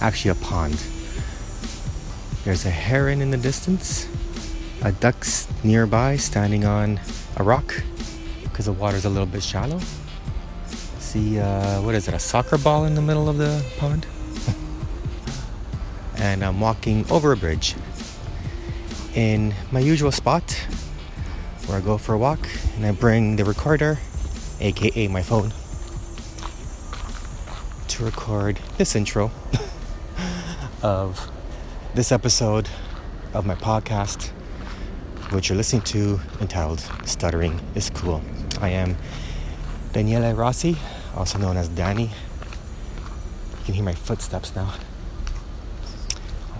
actually a pond. There's a heron in the distance, a duck's nearby standing on a rock because the water's a little bit shallow. See, uh, what is it, a soccer ball in the middle of the pond? and I'm walking over a bridge in my usual spot where I go for a walk and I bring the recorder, aka my phone, to record this intro of this episode of my podcast, which you're listening to, entitled Stuttering is Cool. I am Daniele Rossi, also known as Danny. You can hear my footsteps now.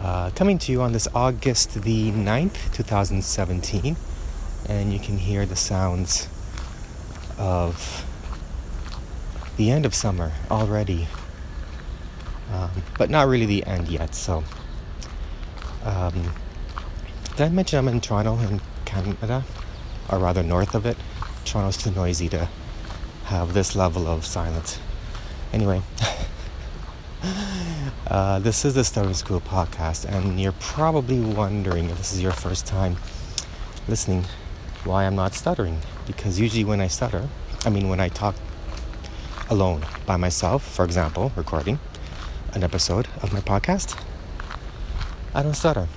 Uh, coming to you on this August the 9th, 2017, and you can hear the sounds of the end of summer already, um, but not really the end yet. So, um, did I mention I'm in Toronto, in Canada, or rather north of it? Toronto's too noisy to have this level of silence. Anyway, uh, this is the Stuttering is Cool podcast, and you're probably wondering if this is your first time listening why I'm not stuttering. Because usually, when I stutter, I mean, when I talk alone by myself, for example, recording an episode of my podcast, I don't stutter.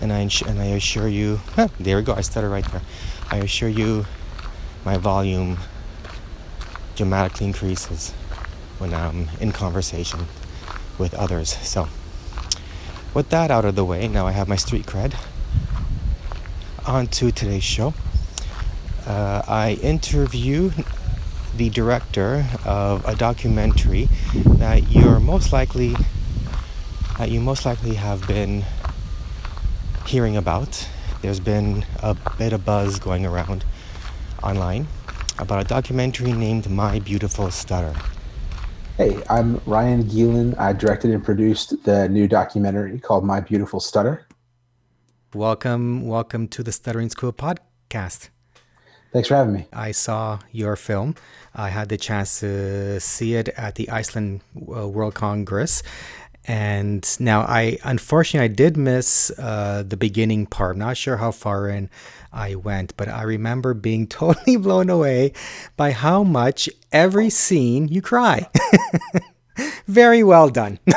And I, and I assure you, huh, there we go, I stutter right there. I assure you, my volume dramatically increases when I'm in conversation with others. So, with that out of the way, now I have my street cred. On to today's show. Uh, I interview the director of a documentary that you're most likely that you most likely have been hearing about. There's been a bit of buzz going around online about a documentary named My Beautiful Stutter. Hey, I'm Ryan Gielen. I directed and produced the new documentary called My Beautiful Stutter. Welcome, welcome to the Stuttering is Cool podcast. Thanks for having me. I saw your film. I had the chance to see it at the Iceland uh, World Congress. And now I unfortunately I did miss uh, the beginning part. I'm not sure how far in I went, but I remember being totally blown away by how much every scene you cry. Very well done.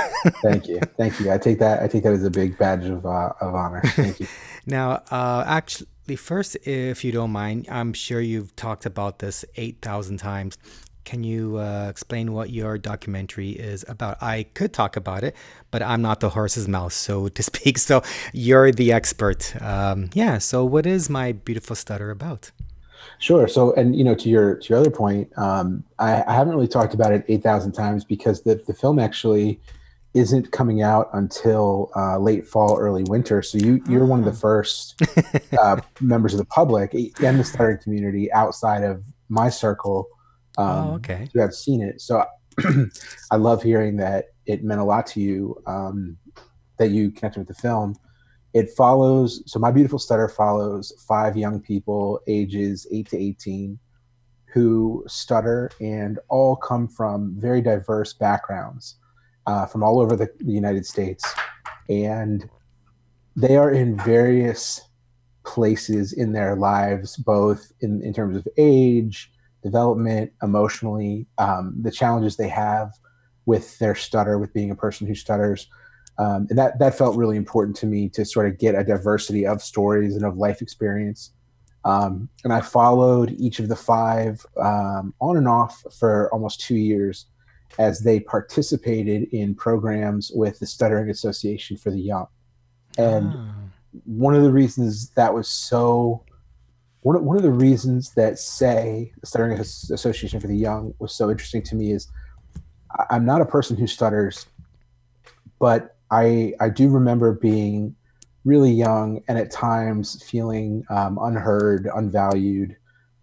Thank you. Thank you. I take that I take that as a big badge of uh, of honor. Thank you. now, uh, actually first, if you don't mind, I'm sure you've talked about this 8,000 times. Can you uh, explain what your documentary is about? I could talk about it, but I'm not the horse's mouth, so to speak. So you're the expert. Um, yeah. So what is my beautiful stutter about? Sure. So, and you know, to your to your other point, um, I, I haven't really talked about it eight thousand times because the the film actually isn't coming out until uh, late fall, early winter. So you you're one of the ah. first uh, members of the public and the stuttering community outside of my circle um, oh, okay. who have seen it. So I love hearing that it meant a lot to you um, that you connected with the film. It follows. So my beautiful stutter follows five young people, ages eight to eighteen, who stutter and all come from very diverse backgrounds uh, from all over the, the United States, and they are in various places in their lives, both in, in terms of age, development, emotionally, um, the challenges they have with their stutter, with being a person who stutters. Um, and that, that felt really important to me to sort of get a diversity of stories and of life experience. Um, and I followed each of the five um, on and off for almost two years as they participated in programs with the Stuttering Association for the Young. And oh. one of the reasons that was so one of, one of the reasons that say the Stuttering Association for the Young was so interesting to me is I'm not a person who stutters, but I I do remember being really young and at times feeling um, unheard, unvalued.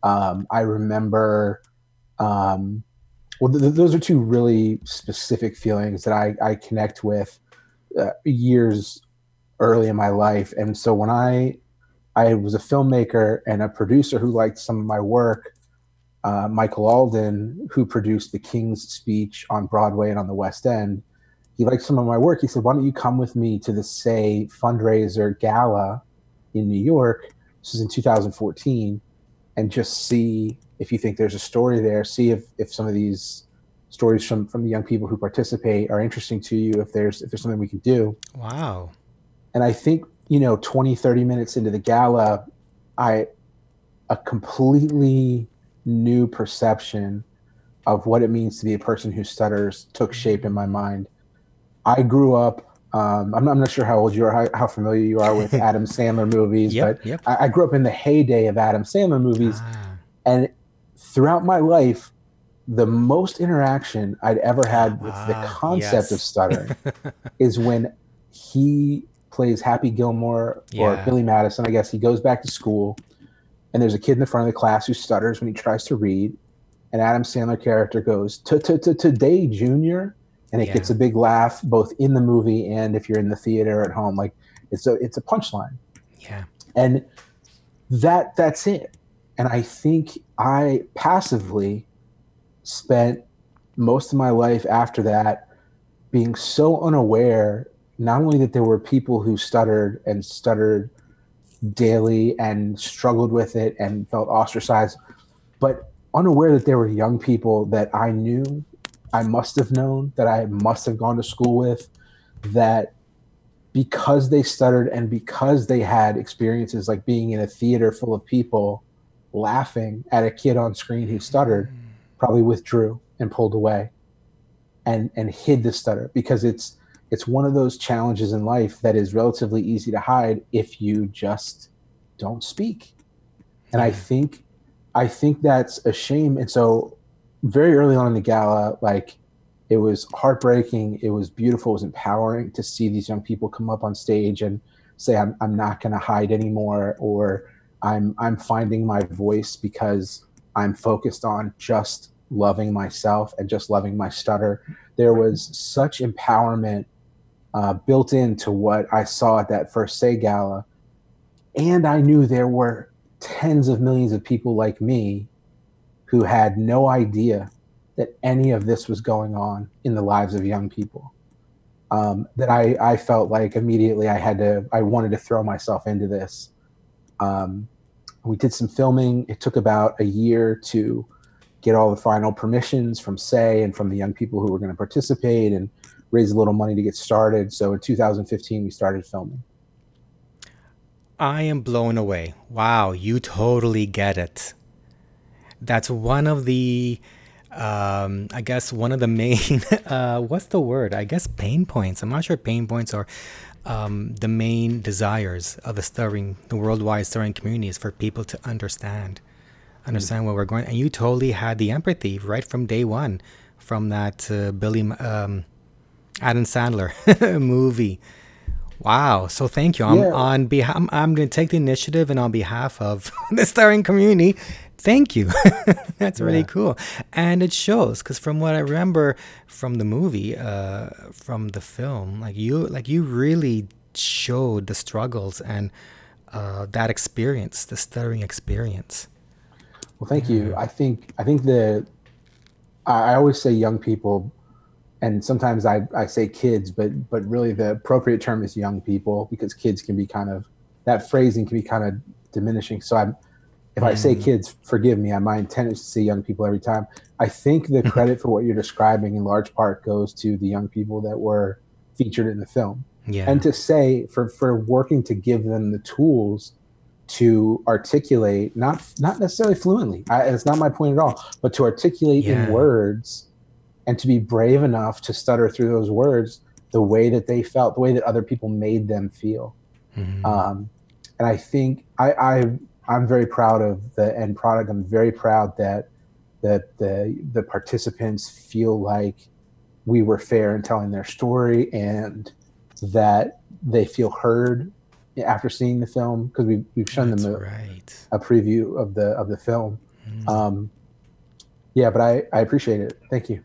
Um, I remember um, well, th- those are two really specific feelings that I, I connect with uh, years early in my life. And so when I I was a filmmaker and a producer who liked some of my work, uh, Michael Alden, who produced The King's Speech on Broadway and on the West End, he liked some of my work. He said, "Why don't you come with me to the Say fundraiser gala in New York?" This is in 2014, and just see if you think there's a story there. See if if some of these stories from from the young people who participate are interesting to you. If there's if there's something we can do. Wow. And I think you know 20 30 minutes into the gala i a completely new perception of what it means to be a person who stutters took shape in my mind i grew up um, I'm, not, I'm, not, sure how old you are how, how familiar you are with adam sandler movies yep, but yep. I, I, grew up in the heyday of adam sandler movies ah. and throughout my life the most interaction i'd ever had with ah, the concept yes. of stuttering is when he plays Happy Gilmore or yeah. Billy Madison. I guess he goes back to school, and there's a kid in the front of the class who stutters when he tries to read, and Adam Sandler character goes to to to today, Junior, and it yeah. gets a big laugh both in the movie and if you're in the theater at home. Like it's a it's a punchline. Yeah, and that that's it. And I think I passively spent most of my life after that being so unaware not only that there were people who stuttered and stuttered daily and struggled with it and felt ostracized, but unaware that there were young people that I knew, I must have known, that I must have gone to school with, that because they stuttered and because they had experiences like being in a theater full of people laughing at a kid on screen who stuttered, probably withdrew and pulled away and and hid the stutter because it's it's one of those challenges in life that is relatively easy to hide if you just don't speak. And I think I think that's a shame. And so very early on in the gala, like it was heartbreaking, it was beautiful, it was empowering to see these young people come up on stage and say, I'm I'm not gonna hide anymore or I'm I'm finding my voice because I'm focused on just loving myself and just loving my stutter. There was such empowerment uh, built into what I saw at that first Say Gala. And I knew there were tens of millions of people like me who had no idea that any of this was going on in the lives of young people. Um, that I, I felt like immediately I had to, I wanted to throw myself into this. Um, we did some filming. It took about a year to get all the final permissions from Say and from the young people who were going to participate and raise a little money to get started. So in 2015, we started filming. I am blown away. Wow, you totally get it. That's one of the, um, I guess, one of the main, uh, what's the word? I guess pain points. I'm not sure pain points are um, the main desires of the stuttering, the worldwide stuttering community is for people to understand, understand mm-hmm. where we're going. And you totally had the empathy right from day one from that uh, Billy, um, Adam Sandler movie. Wow. So thank you. I'm yeah. on behalf I'm, I'm going to take the initiative and on behalf of the starring community, thank you. That's really yeah. cool. And it shows cuz from what I remember from the movie uh from the film, like you like you really showed the struggles and uh that experience, the stuttering experience. Well, thank yeah. you. I think I think the I always say young people and sometimes I, I say kids, but but really the appropriate term is young people because kids can be kind of that phrasing can be kind of diminishing. So I'm if. I say mm. kids, forgive me. My intent is to say young people every time. I think the credit for what you're describing in large part goes to the young people that were featured in the film. Yeah. And to say for for working to give them the tools to articulate not not necessarily fluently. I, it's not my point at all, but to articulate yeah. in words and to be brave enough to stutter through those words the way that they felt, the way that other people made them feel. Mm-hmm. Um, and I think I, I I'm very proud of the end product. I'm very proud that that the the participants feel like we were fair in telling their story and that they feel heard after seeing the film because we we've shown That's them a, right. a preview of the of the film. Mm. Um, yeah, but I I appreciate it. Thank you.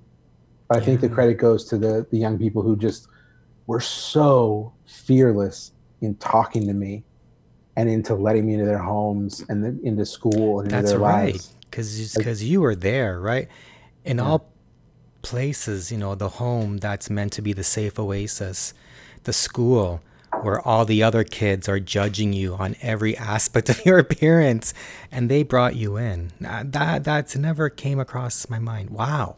But I think the credit goes to the the young people who just were so fearless in talking to me and into letting me into their homes and into school and into That's their right. lives. because because you were there, right? In yeah. all places, you know, the home that's meant to be the safe oasis, the school where all the other kids are judging you on every aspect of your appearance, and they brought you in. That that's never came across my mind. Wow,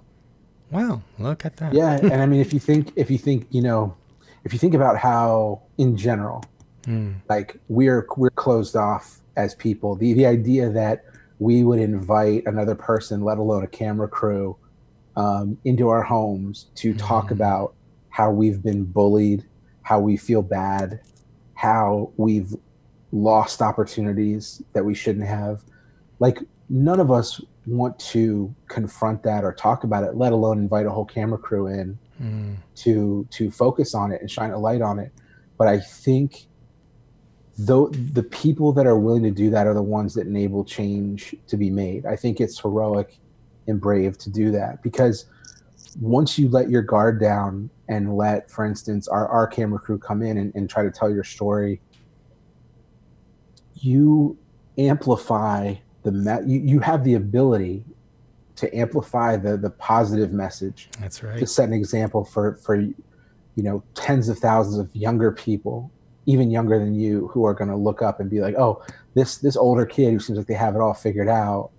wow, look at that. Yeah, and I mean, if you think, if you think, you know, if you think about how, in general, mm. like we're we're closed off as people. The the idea that we would invite another person, let alone a camera crew, um, into our homes to mm. talk about how we've been bullied how we feel bad, how we've lost opportunities that we shouldn't have. Like, none of us want to confront that or talk about it, let alone invite a whole camera crew in mm. to to focus on it and shine a light on it. But I think though the people that are willing to do that are the ones that enable change to be made. I think it's heroic and brave to do that because once you let your guard down and let, for instance, our, our camera crew come in and, and try to tell your story, you amplify the me- you, you have the ability to amplify the the positive message. That's right. To set an example for for you know tens of thousands of younger people, even younger than you, who are going to look up and be like, "Oh, this this older kid who seems like they have it all figured out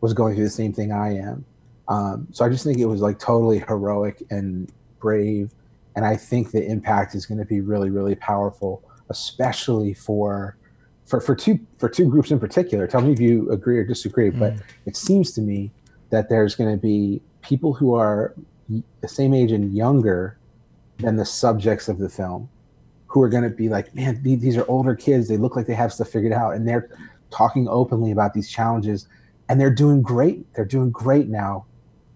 was going through the same thing I am." Um, so I just think it was like totally heroic and brave, and I think the impact is going to be really, really powerful, especially for for for two for two groups in particular. Tell me if you agree or disagree, mm. but it seems to me that there's going to be people who are the same age and younger than the subjects of the film who are going to be like, man, these are older kids. They look like they have stuff figured out, and they're talking openly about these challenges, and they're doing great. They're doing great now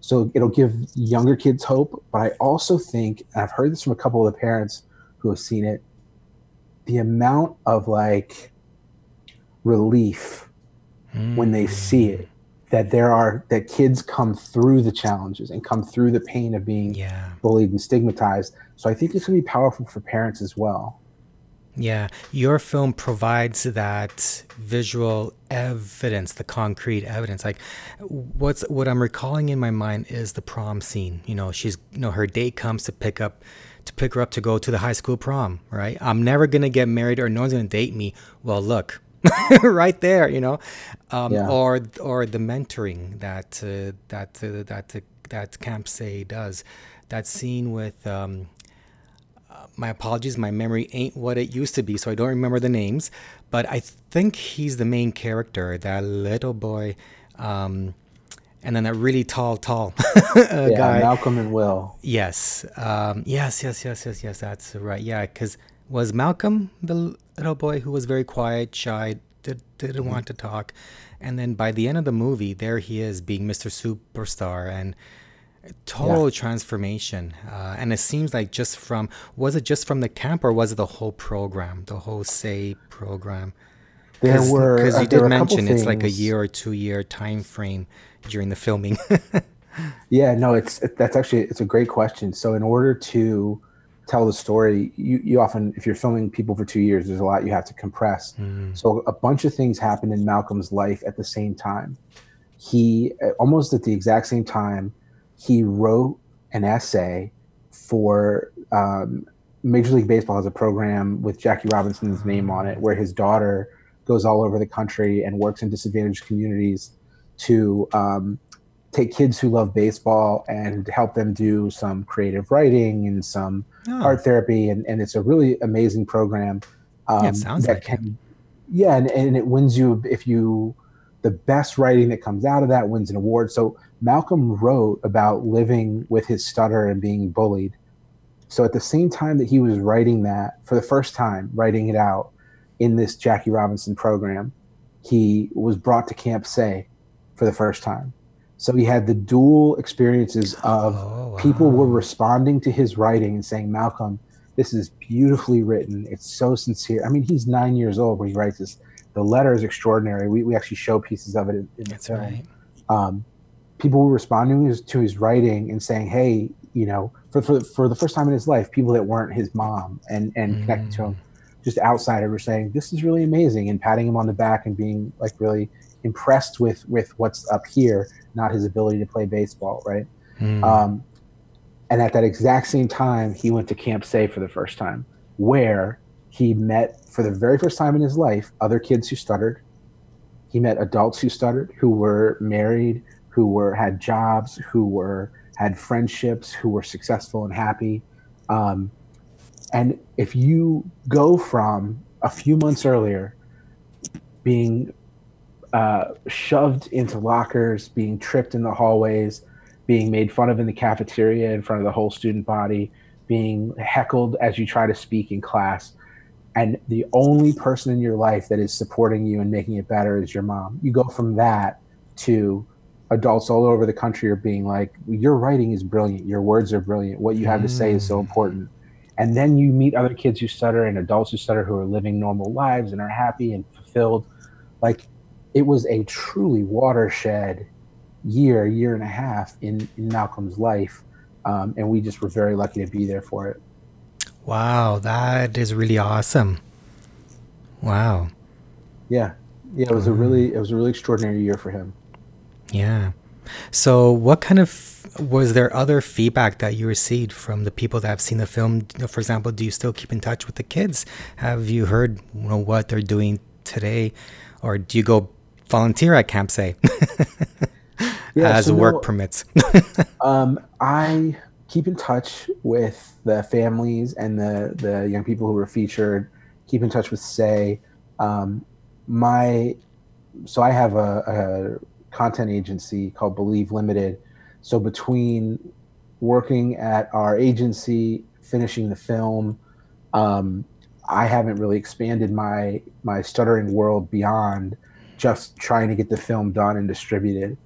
so it'll give younger kids hope. But I also think, and I've heard this from a couple of the parents who have seen it, the amount of like relief mm. when they see it that there are that kids come through the challenges and come through the pain of being yeah. bullied and stigmatized. So I think it's going to be powerful for parents as well. Yeah, your film provides that visual evidence, the concrete evidence. Like what's what I'm recalling in my mind is the prom scene. You know, she's you know her date comes to pick up to pick her up to go to the high school prom, right? I'm never going to get married or no one's going to date me. Well, look. right there, you know. Um, yeah. or or the mentoring that uh, that uh, that uh, that Camp Say does. That scene with um, my apologies, my memory ain't what it used to be, so I don't remember the names. But I think he's the main character, that little boy, um, and then that really tall, tall uh, yeah, guy. Malcolm and Will. Yes, um, yes, yes, yes, yes, yes. That's right. Yeah, because was Malcolm the little boy who was very quiet, shy, did, didn't want to talk, and then by the end of the movie, there he is being Mr. Superstar and total yeah. transformation. Uh, and it seems like just from was it just from the camp or was it the whole program the whole say program? There were because you uh, did mention it's like a year or two year time frame during the filming. Yeah no it's it, that's actually it's a great question. So in order to tell the story you, you often if you're filming people for two years there's a lot you have to compress mm. so a bunch of things happened in malcolm's life at the same time he almost at the exact same time he wrote an essay for um, Major League Baseball has a program with Jackie Robinson's name on it, where his daughter goes all over the country and works in disadvantaged communities to um, take kids who love baseball and help them do some creative writing and some oh. art therapy. And, and it's a really amazing program. Um, yeah, it sounds like can, it. Yeah, and, and it wins you if you the best writing that comes out of that wins an award. So Malcolm wrote about living with his stutter and being bullied. So at the same time that he was writing that for the first time, writing it out in this Jackie Robinson program, he was brought to Camp Say for the first time. So he had the dual experiences of oh, wow. people were responding to his writing and saying, Malcolm, this is beautifully written. It's so sincere. I mean, he's nine years old when he writes this. The letter is extraordinary. We, we actually show pieces of it in, in That's the film. Right. Um, people were responding to his writing and saying, "Hey, you know, for, for for the first time in his life, people that weren't his mom and and mm. connected to him, just outsiders were saying, "This is really amazing," and patting him on the back and being like really impressed with with what's up here, not his ability to play baseball, right? Mm. Um, and at that exact same time, he went to Camp Say for the first time, where he met for the very first time in his life other kids who stuttered. He met adults who stuttered, who were married, who were had jobs, who were had friendships, who were successful and happy. Um, and if you go from a few months earlier being uh, shoved into lockers, being tripped in the hallways, being made fun of in the cafeteria in front of the whole student body, being heckled as you try to speak in class, and the only person in your life that is supporting you and making it better is your mom. You go from that to adults all over the country are being like, Your writing is brilliant, your words are brilliant, what you have to say is so Mm. important. And then you meet other kids who stutter and adults who stutter who are living normal lives and are happy and fulfilled. Like it was a truly watershed year, year and a half in, in Malcolm's life. Um, and we just were very lucky to be there for it. Wow, that is really awesome. Wow. Yeah. Yeah, it was a really it was a really extraordinary year for him. Yeah. So, what kind of was there other feedback that you received from the people that have seen the film? For example, do you still keep in touch with the kids? Have you heard you know, what they're doing today, or do you go volunteer at Camp Say Yeah, as so work no- permits? Um, I keep in touch with the families and the the young people who were featured. Keep in touch with Say. Um, my so I have a, a content agency called Believe Limited. So between working at our agency, finishing the film, um, I haven't really expanded my my stuttering world beyond just trying to get the film done and distributed.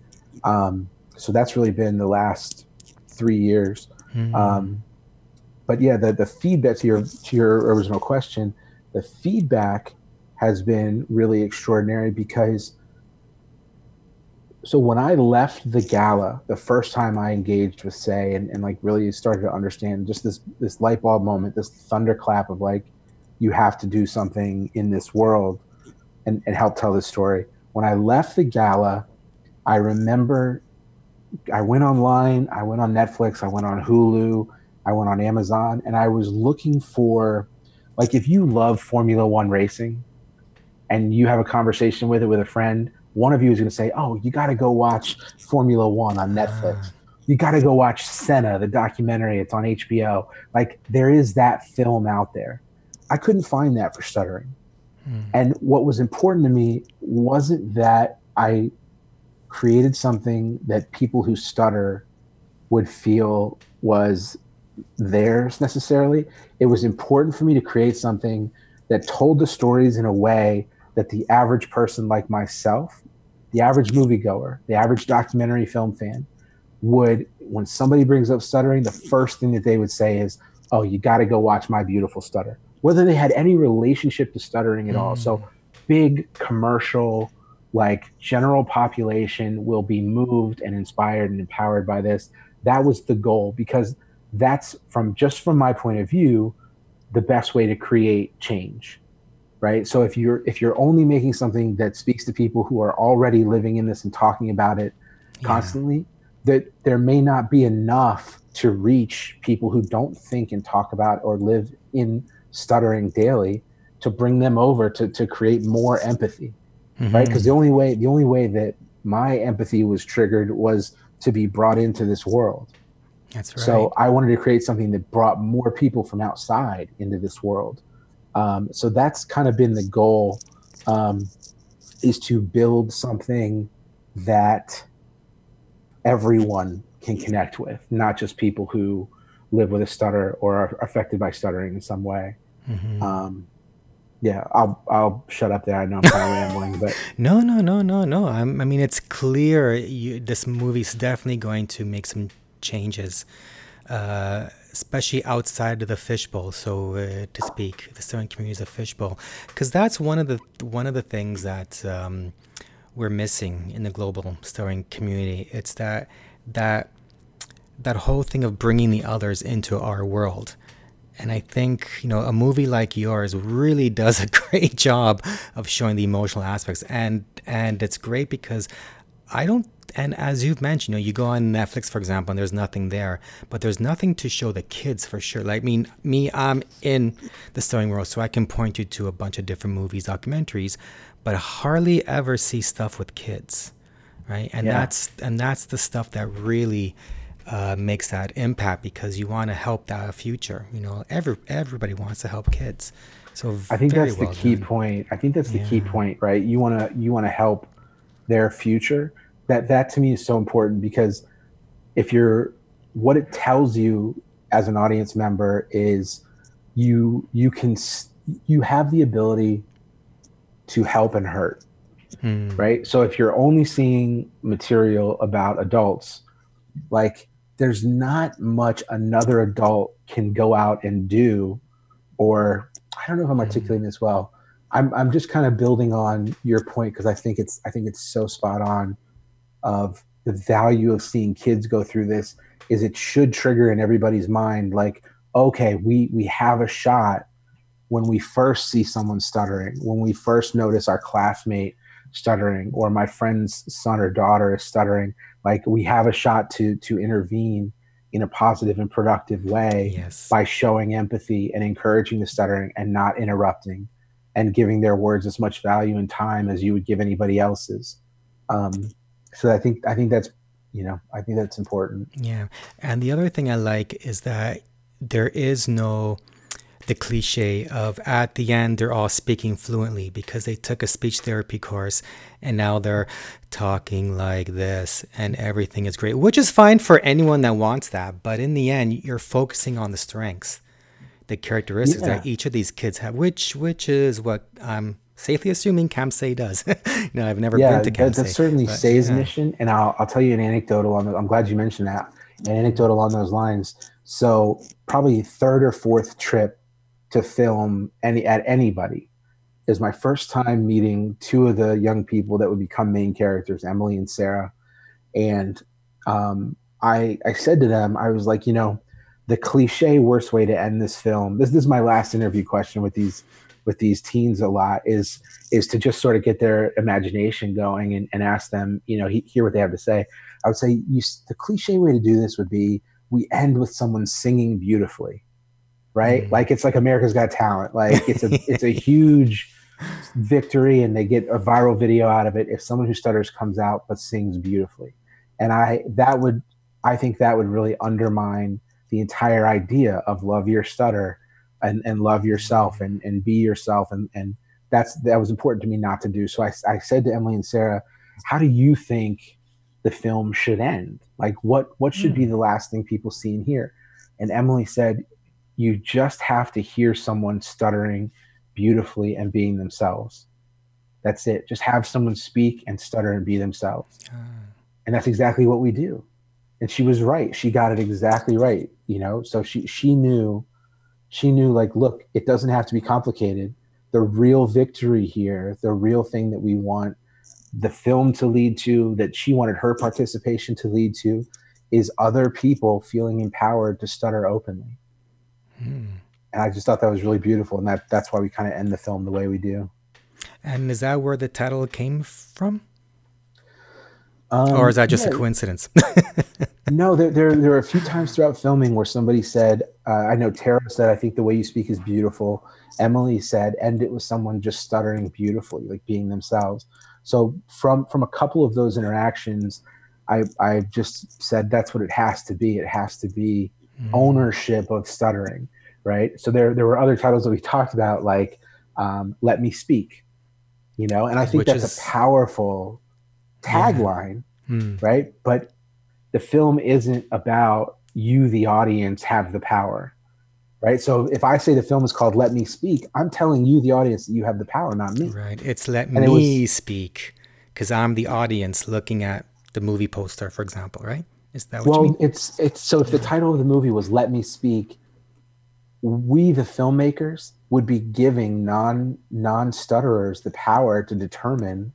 Um, so that's really been the last three years. Mm. Um, but yeah, the the feedback to your to your original question, the feedback has been really extraordinary because. So when I left the gala, the first time I engaged with Say and, and like really started to understand just this this light bulb moment, this thunderclap of like, you have to do something in this world and, and help tell this story. When I left the gala, I remember I went online, I went on Netflix, I went on Hulu, I went on Amazon, and I was looking for, like, if you love Formula One racing and you have a conversation with it with a friend, one of you is going to say, Oh, you got to go watch Formula One on Netflix. Ah. You got to go watch Senna, the documentary. It's on HBO. Like, there is that film out there. I couldn't find that for stuttering. Mm. And what was important to me wasn't that I created something that people who stutter would feel was theirs necessarily. It was important for me to create something that told the stories in a way that the average person like myself, the average moviegoer, the average documentary film fan, would, when somebody brings up stuttering, the first thing that they would say is, Oh, you got to go watch My Beautiful Stutter. Whether they had any relationship to stuttering at all. So, mm. big commercial, like general population will be moved and inspired and empowered by this. That was the goal because that's from just from my point of view, the best way to create change. Right. So if you're if you're only making something that speaks to people who are already living in this and talking about it Yeah. constantly, that there may not be enough to reach people who don't think and talk about or live in stuttering daily to bring them over to, to create more empathy right? Because the only way the only way that my empathy was triggered was to be brought into this world. That's right. so i wanted to create something that brought more people from outside into this world. Um, so that's kind of been the goal um, is to build something that everyone can connect with not just people who live with a stutter or are affected by stuttering in some way Mhm. um, yeah i'll i'll shut up there i know i'm kind of rambling but No, no, no, no, no. I'm, I mean, it's clear you, this movie's definitely going to make some changes, uh, especially outside of the fishbowl, so uh, to speak. The sewing community is a fishbowl, because that's one of the one of the things that um, we're missing in the global sewing community. It's that that that whole thing of bringing the others into our world and I think you know a movie like yours really does a great job of showing the emotional aspects, and and it's great because I don't. And as you've mentioned, you know, you go on Netflix, for example, and there's nothing there, but there's nothing to show the kids for sure. Like, I mean, me, I'm in the stuttering world, so I can point you to a bunch of different movies, documentaries, but hardly ever see stuff with kids, right? And yeah. that's and that's the stuff that really uh, makes that impact because you want to help that future. You know, every everybody wants to help kids. So I think that's well the key done. point. I think that's the yeah. key point, right? You want to you want to help their future. That that to me is so important because if you're what it tells you as an audience member is you you can you have the ability to help and hurt. Hmm. Right? So if you're only seeing material about adults like there's not much another adult can go out and do or i don't know if i'm mm-hmm. articulating this well i'm, I'm just kind of building on your point because i think it's i think it's so spot on of the value of seeing kids go through this is it should trigger in everybody's mind like okay we we have a shot when we first see someone stuttering when we first notice our classmate stuttering or my friend's son or daughter is stuttering like we have a shot to to intervene in a positive and productive way yes. by showing empathy and encouraging the stuttering and not interrupting and giving their words as much value and time as you would give anybody else's. Um, so i think i think that's you know i think that's important. Yeah. And the other thing i like is that there is no the cliche of at the end they're all speaking fluently because they took a speech therapy course and now they're talking like this and everything is great, which is fine for anyone that wants that. But in the end, you're focusing on the strengths, the characteristics yeah. that each of these kids have, which which is what I'm safely assuming Camp Say does. you know, I've never yeah, been to Camp Say. That's certainly but, Say's yeah. mission. And I'll, I'll tell you an anecdote along the, I'm glad you mentioned that. An anecdote along those lines. So probably third or fourth trip to film any at anybody is my first time meeting two of the young people that would become main characters, Emily and Sarah. And um, I I said to them, I was like, you know, the cliche worst way to end this film. This, this is my last interview question with these with these teens a lot is is to just sort of get their imagination going and, and ask them, you know, he, hear what they have to say. I would say you, the cliche way to do this would be we end with someone singing beautifully right? Mm. Like it's like America's Got Talent. Like it's a it's a huge victory, and they get a viral video out of it if someone who stutters comes out but sings beautifully. And I that would I think that would really undermine the entire idea of love your stutter and, and love yourself and, and be yourself and, and that's that was important to me not to do. So I, I said to Emily and Sarah, how do you think the film should end? Like what what should mm. be the last thing people see and hear? And Emily said, you just have to hear someone stuttering beautifully and being themselves. That's it. Just have someone speak and stutter and be themselves. Ah. And that's exactly what we do. And she was right. She got it exactly right, you know? So she she knew she knew like look, it doesn't have to be complicated. The real victory here, the real thing that we want the film to lead to that she wanted her participation to lead to is other people feeling empowered to stutter openly Mm. And I just thought that was really beautiful, and that that's why we kind of end the film the way we do. And is that where the title came from? Um, or is that just yeah. a coincidence? no, there, there, there are a few times throughout filming where somebody said, uh, I know Tara said, I think the way you speak is beautiful. Emily said, and it was someone just stuttering beautifully, like being themselves. So from from a couple of those interactions, I I just said that's what it has to be. It has to be mm. ownership of stuttering, right? So there there were other titles that we talked about, like um, "Let Me Speak," you know, and I think Which that's is, a powerful tagline, yeah. mm. right? But the film isn't about you, the audience, have the power, right? So if I say the film is called "Let Me Speak," I'm telling you, the audience, that you have the power, not me. Right? It's "Let and Me it was, Speak" because I'm the audience looking at the movie poster, for example, right? Is that well? It's it's so if the title of the movie was "Let Me Speak," we the filmmakers would be giving non non stutterers the power to determine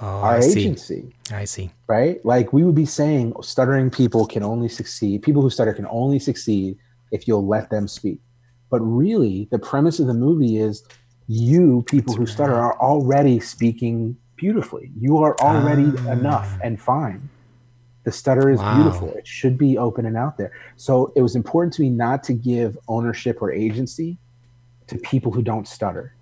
oh, our I agency. See. I see. Right? Like we would be saying, stuttering people can only succeed. People who stutter can only succeed if you'll let them speak. But really, the premise of the movie is you people who stutter are already speaking beautifully. You are already Ah. enough and fine. The stutter is Wow. beautiful. It should be open and out there. So it was important to me not to give ownership or agency to people who don't stutter.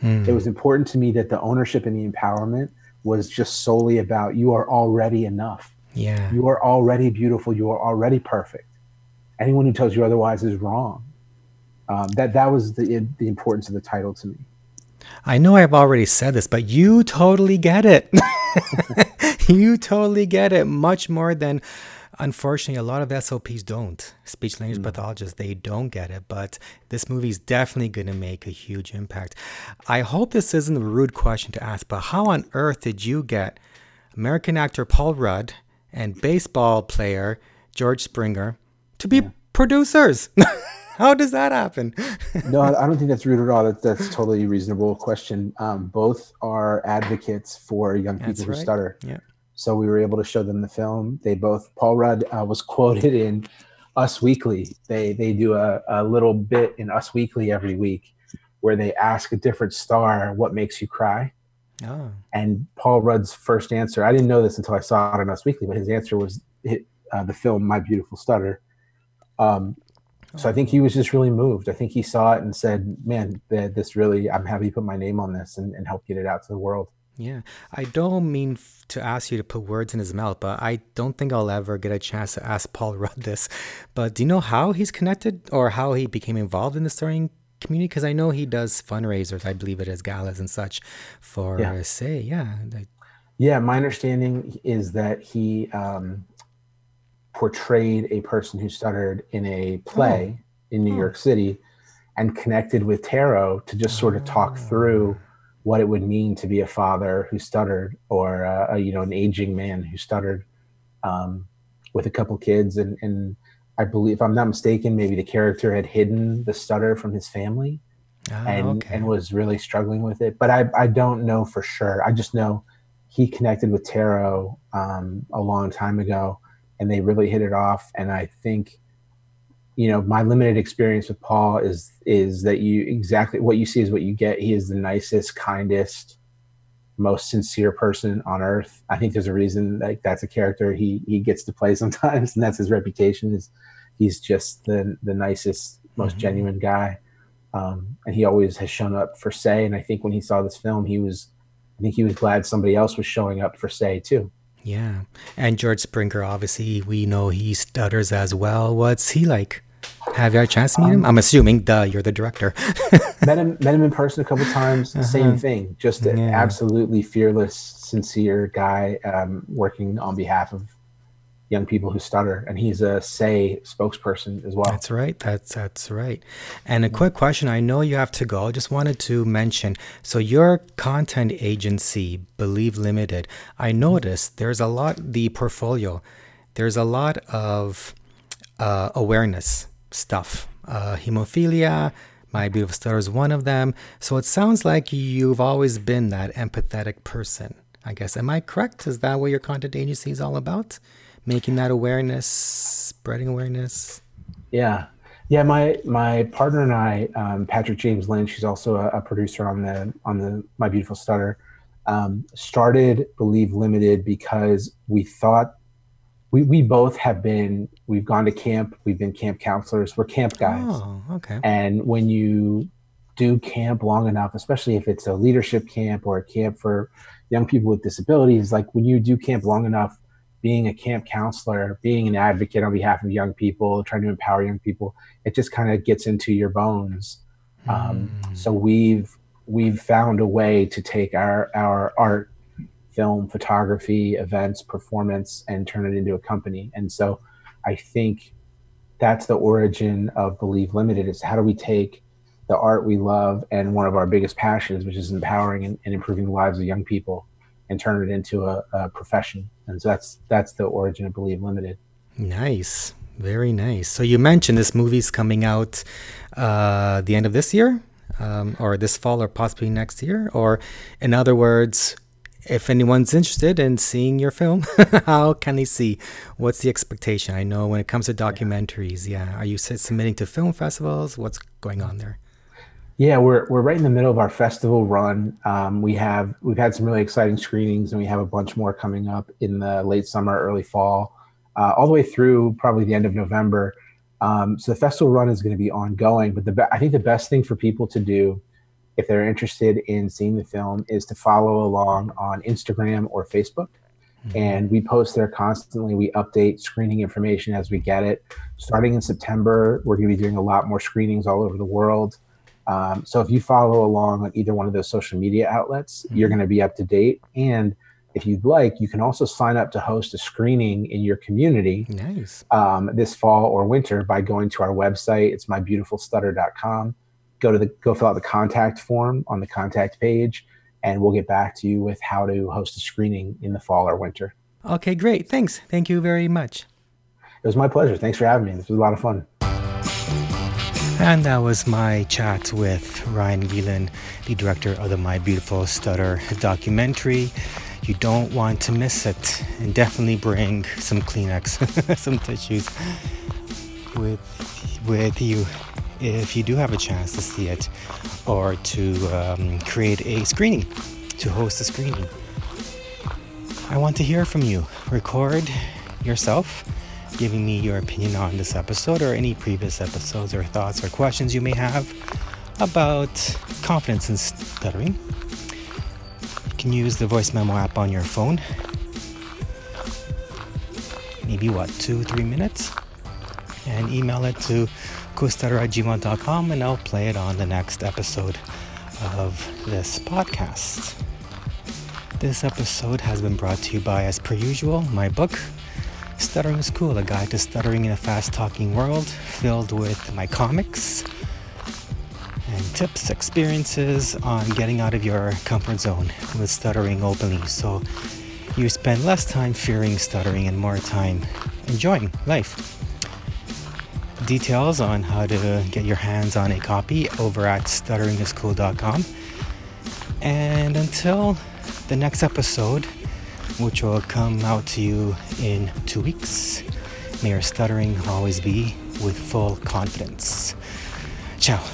Hmm. It was important to me that the ownership and the empowerment was just solely about you are already enough. yeah. You are already beautiful. You are already perfect. Anyone who tells you otherwise is wrong. Um, that that was the the importance of the title to me. I know I've already said this, but you totally get it. you totally get it much more than unfortunately a lot of SLPs don't. Speech language pathologists they don't get it, but this movie is definitely going to make a huge impact. I hope this isn't a rude question to ask, but how on earth did you get American actor Paul Rudd and baseball player George Springer to be producers? how does that happen? No, I I don't think that's rude at all. That, that's totally a reasonable question. Um, both are advocates for young people who stutter. Yeah. So we were able to show them the film. They both. Paul Rudd uh, was quoted in Us Weekly. They they do a, a little bit in Us Weekly every week, where they ask a different star what makes you cry. Oh. And Paul Rudd's first answer, I didn't know this until I saw it on Us Weekly, but his answer was hit, uh, the film My Beautiful Stutter. Um, so I think he was just really moved. I think he saw it and said, "Man, th- this really, I'm happy to put my name on this and, and help get it out to the world." Yeah, I don't mean f- to ask you to put words in his mouth, but I don't think I'll ever get a chance to ask Paul Rudd this. But do you know how he's connected or how he became involved in the starring community? Because I know he does fundraisers, I believe it is galas and such for Yeah. uh, say, yeah, Yeah, my understanding is that he um, portrayed a person who stuttered in a play in New Oh. York City and connected with Taro to just sort of talk through what it would mean to be a father who stuttered or uh, you know an aging man who stuttered um, with a couple kids and and I believe if I'm not mistaken maybe the character had hidden the stutter from his family ah, and okay. and was really struggling with it. But I I don't know for sure. I just know he connected with Taro um, a long time ago, and they really hit it off. And I think, you know, my limited experience with Paul is is that you exactly what you see is what you get. He is the nicest, kindest, most sincere person on earth. I think there's a reason like that's a character he he gets to play sometimes, and that's his reputation. Is he's just the the nicest, most Mhm. genuine guy um, and he always has shown up for say. And I think when he saw this film, he was, I think he was glad somebody else was showing up for say too. yeah. And George Springer, obviously, we know he stutters as well. What's he like? Have you had a chance to meet him? I'm assuming, duh, you're the director. met him, met him in person a couple times. Same thing, just an Uh-huh. Yeah. absolutely fearless, sincere guy um, working on behalf of young people who stutter, and he's a say spokesperson as well. That's right. That's that's right. And a quick question. I know you have to go. I just wanted to mention. So your content agency, Believe Limited. I noticed there's a lot. The portfolio. There's a lot of uh, awareness stuff. Uh, hemophilia. My beautiful stutter is one of them. So it sounds like you've always been that empathetic person. I guess. Am I correct? Is that what your content agency is all about? Making that awareness, spreading awareness. Yeah, yeah. My my partner and I, um, Patrick James Lynch, who's also a, a producer on the on the My Beautiful Stutter, um, started Believe Limited because we thought we we both have been we've gone to camp, we've been camp counselors, we're camp guys, Oh, okay. and when you do camp long enough, especially if it's a leadership camp or a camp for young people with disabilities, like when you do camp long enough, being a camp counselor, being an advocate on behalf of young people, trying to empower young people, it just kind of gets into your bones. Um, so we've we've found a way to take our our art, film, photography, events, performance, and turn it into a company. And so I think that's the origin of Believe Limited is how do we take the art we love and one of our biggest passions, which is empowering and, and improving the lives of young people, and turn it into a, a profession. And so that's that's the origin of Believe Limited. Nice. Very nice. So you mentioned this movie's coming out uh, the end of this year, um, or this fall, or possibly next year. Or, in other words, if anyone's interested in seeing your film, how can they see? What's the expectation? I know when it comes to documentaries, yeah. Are you submitting to film festivals? What's going on there? Yeah, we're we're right in the middle of our festival run. Um, we have we've had some really exciting screenings, and we have a bunch more coming up in the late summer, early fall, uh, all the way through probably the end of November. Um, so the festival run is going to be ongoing. But the be- I think the best thing for people to do if they're interested in seeing the film, is to follow along on Instagram or Facebook. Mm-hmm. And we post there constantly. We update screening information as we get it. Starting in September, we're going to be doing a lot more screenings all over the world. Um, so if you follow along on either one of those social media outlets, mm-hmm. you're going to be up to date. And if you'd like, you can also sign up to host a screening in your community nice. um, this fall or winter by going to our website. It's mybeautifulstutter.com go to the go fill out the contact form on the contact page and we'll get back to you with how to host a screening in the fall or winter. Okay, great. Thanks. Thank you very much. It was my pleasure. Thanks for having me. This was a lot of fun. And that was my chat with Ryan Gielen, the director of the My Beautiful Stutter documentary. You don't want to miss it. And definitely bring some Kleenex, some tissues with with you if you do have a chance to see it or to um, create a screening, to host a screening. I want to hear from you. Record yourself giving me your opinion on this episode or any previous episodes or thoughts or questions you may have about confidence in stuttering. You can use the voice memo app on your phone. Maybe what, two, three minutes? And email it to costutter and I'll play it on the next episode of this podcast. This episode has been brought to you by, as per usual, my book, Stuttering is Cool, a guide to stuttering in a fast talking world, filled with my comics and tips, experiences on getting out of your comfort zone with stuttering openly. So you spend less time fearing stuttering and more time enjoying life details on how to get your hands on a copy over at stutteringiscool.com. And until the next episode, which will come out to you in two weeks, may your stuttering always be with full confidence. Ciao.